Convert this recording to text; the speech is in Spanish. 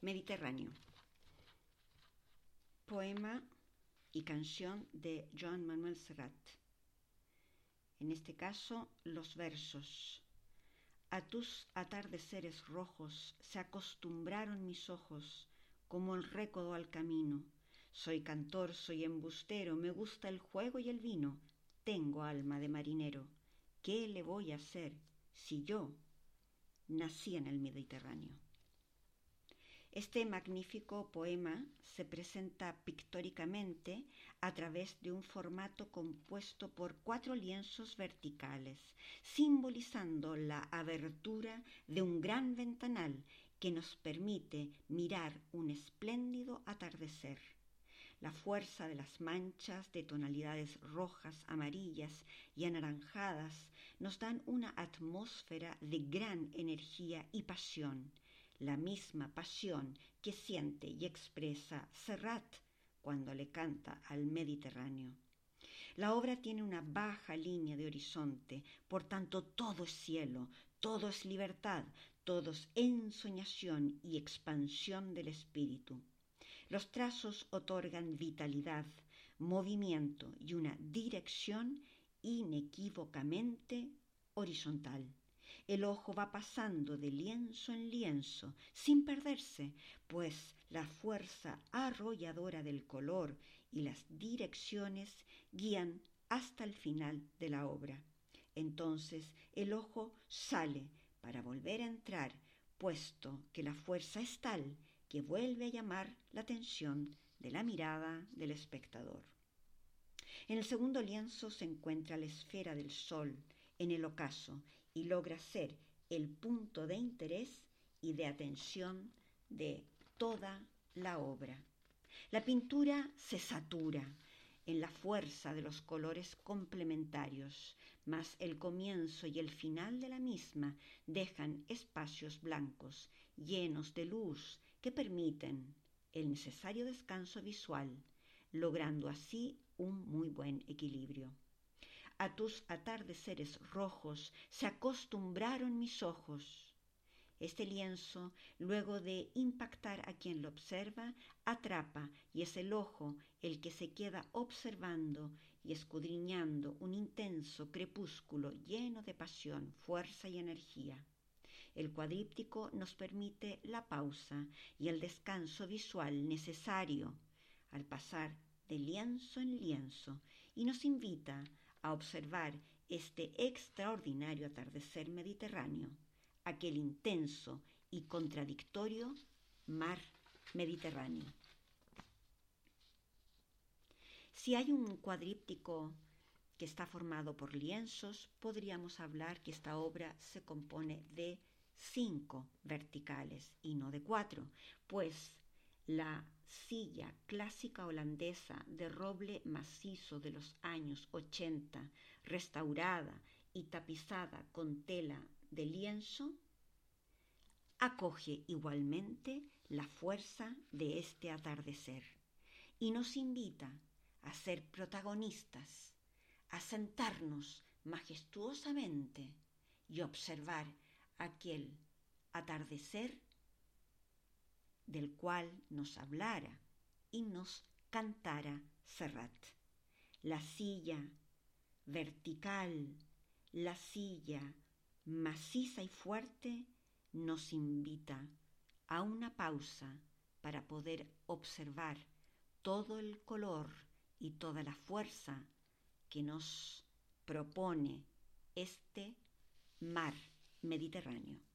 Mediterráneo. Poema y canción de Joan Manuel Serrat. En este caso, los versos. A tus atardeceres rojos se acostumbraron mis ojos como el récodo al camino. Soy cantor, soy embustero, me gusta el juego y el vino, tengo alma de marinero. ¿Qué le voy a hacer si yo nací en el Mediterráneo? Este magnífico poema se presenta pictóricamente a través de un formato compuesto por cuatro lienzos verticales, simbolizando la abertura de un gran ventanal que nos permite mirar un espléndido atardecer. La fuerza de las manchas de tonalidades rojas, amarillas y anaranjadas nos dan una atmósfera de gran energía y pasión la misma pasión que siente y expresa Serrat cuando le canta al Mediterráneo. La obra tiene una baja línea de horizonte, por tanto todo es cielo, todo es libertad, todo es ensoñación y expansión del espíritu. Los trazos otorgan vitalidad, movimiento y una dirección inequívocamente horizontal. El ojo va pasando de lienzo en lienzo, sin perderse, pues la fuerza arrolladora del color y las direcciones guían hasta el final de la obra. Entonces el ojo sale para volver a entrar, puesto que la fuerza es tal que vuelve a llamar la atención de la mirada del espectador. En el segundo lienzo se encuentra la esfera del sol en el ocaso y logra ser el punto de interés y de atención de toda la obra. La pintura se satura en la fuerza de los colores complementarios, mas el comienzo y el final de la misma dejan espacios blancos, llenos de luz, que permiten el necesario descanso visual, logrando así un muy buen equilibrio. A tus atardeceres rojos se acostumbraron mis ojos. Este lienzo, luego de impactar a quien lo observa, atrapa y es el ojo el que se queda observando y escudriñando un intenso crepúsculo lleno de pasión, fuerza y energía. El cuadríptico nos permite la pausa y el descanso visual necesario al pasar de lienzo en lienzo y nos invita a observar este extraordinario atardecer mediterráneo, aquel intenso y contradictorio mar Mediterráneo. Si hay un cuadríptico que está formado por lienzos, podríamos hablar que esta obra se compone de cinco verticales y no de cuatro, pues la silla clásica holandesa de roble macizo de los años 80, restaurada y tapizada con tela de lienzo, acoge igualmente la fuerza de este atardecer y nos invita a ser protagonistas, a sentarnos majestuosamente y observar aquel atardecer del cual nos hablara y nos cantara Serrat. La silla vertical, la silla maciza y fuerte nos invita a una pausa para poder observar todo el color y toda la fuerza que nos propone este mar Mediterráneo.